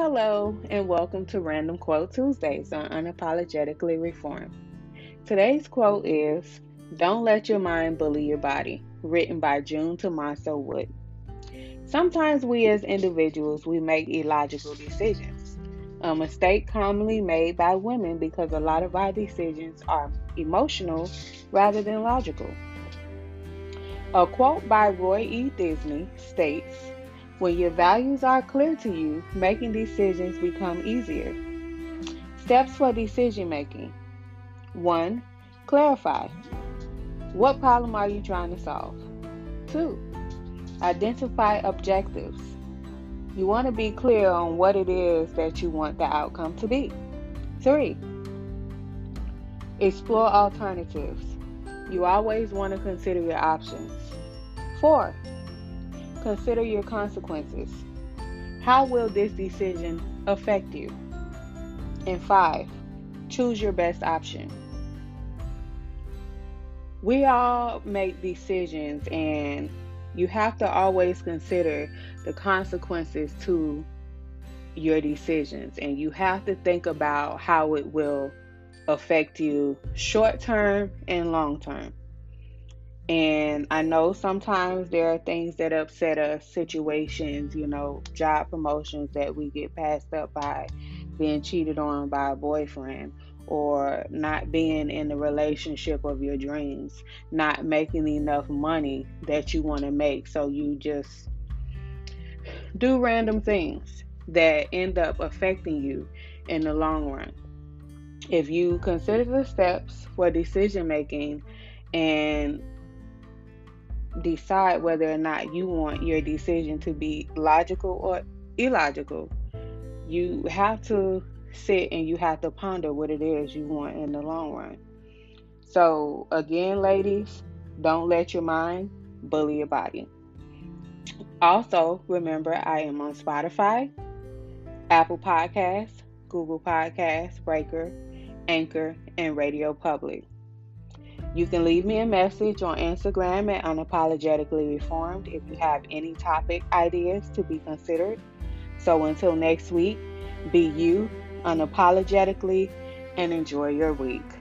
Hello, and welcome to Random Quote Tuesdays on Unapologetically Reformed. Today's quote is Don't let your mind bully your body, written by June Tomaso Wood. Sometimes we as individuals we make illogical decisions. A mistake commonly made by women because a lot of our decisions are emotional rather than logical. A quote by Roy E. Disney states when your values are clear to you, making decisions become easier. Steps for decision making 1. Clarify. What problem are you trying to solve? 2. Identify objectives. You want to be clear on what it is that you want the outcome to be. 3. Explore alternatives. You always want to consider your options. 4. Consider your consequences. How will this decision affect you? And five, choose your best option. We all make decisions, and you have to always consider the consequences to your decisions, and you have to think about how it will affect you short term and long term. And I know sometimes there are things that upset us, situations, you know, job promotions that we get passed up by being cheated on by a boyfriend or not being in the relationship of your dreams, not making enough money that you want to make. So you just do random things that end up affecting you in the long run. If you consider the steps for decision making and decide whether or not you want your decision to be logical or illogical. You have to sit and you have to ponder what it is you want in the long run. So, again, ladies, don't let your mind bully your body. Also, remember I am on Spotify, Apple Podcasts, Google Podcasts, Breaker, Anchor, and Radio Public. You can leave me a message on Instagram at Unapologetically Reformed if you have any topic ideas to be considered. So until next week, be you unapologetically and enjoy your week.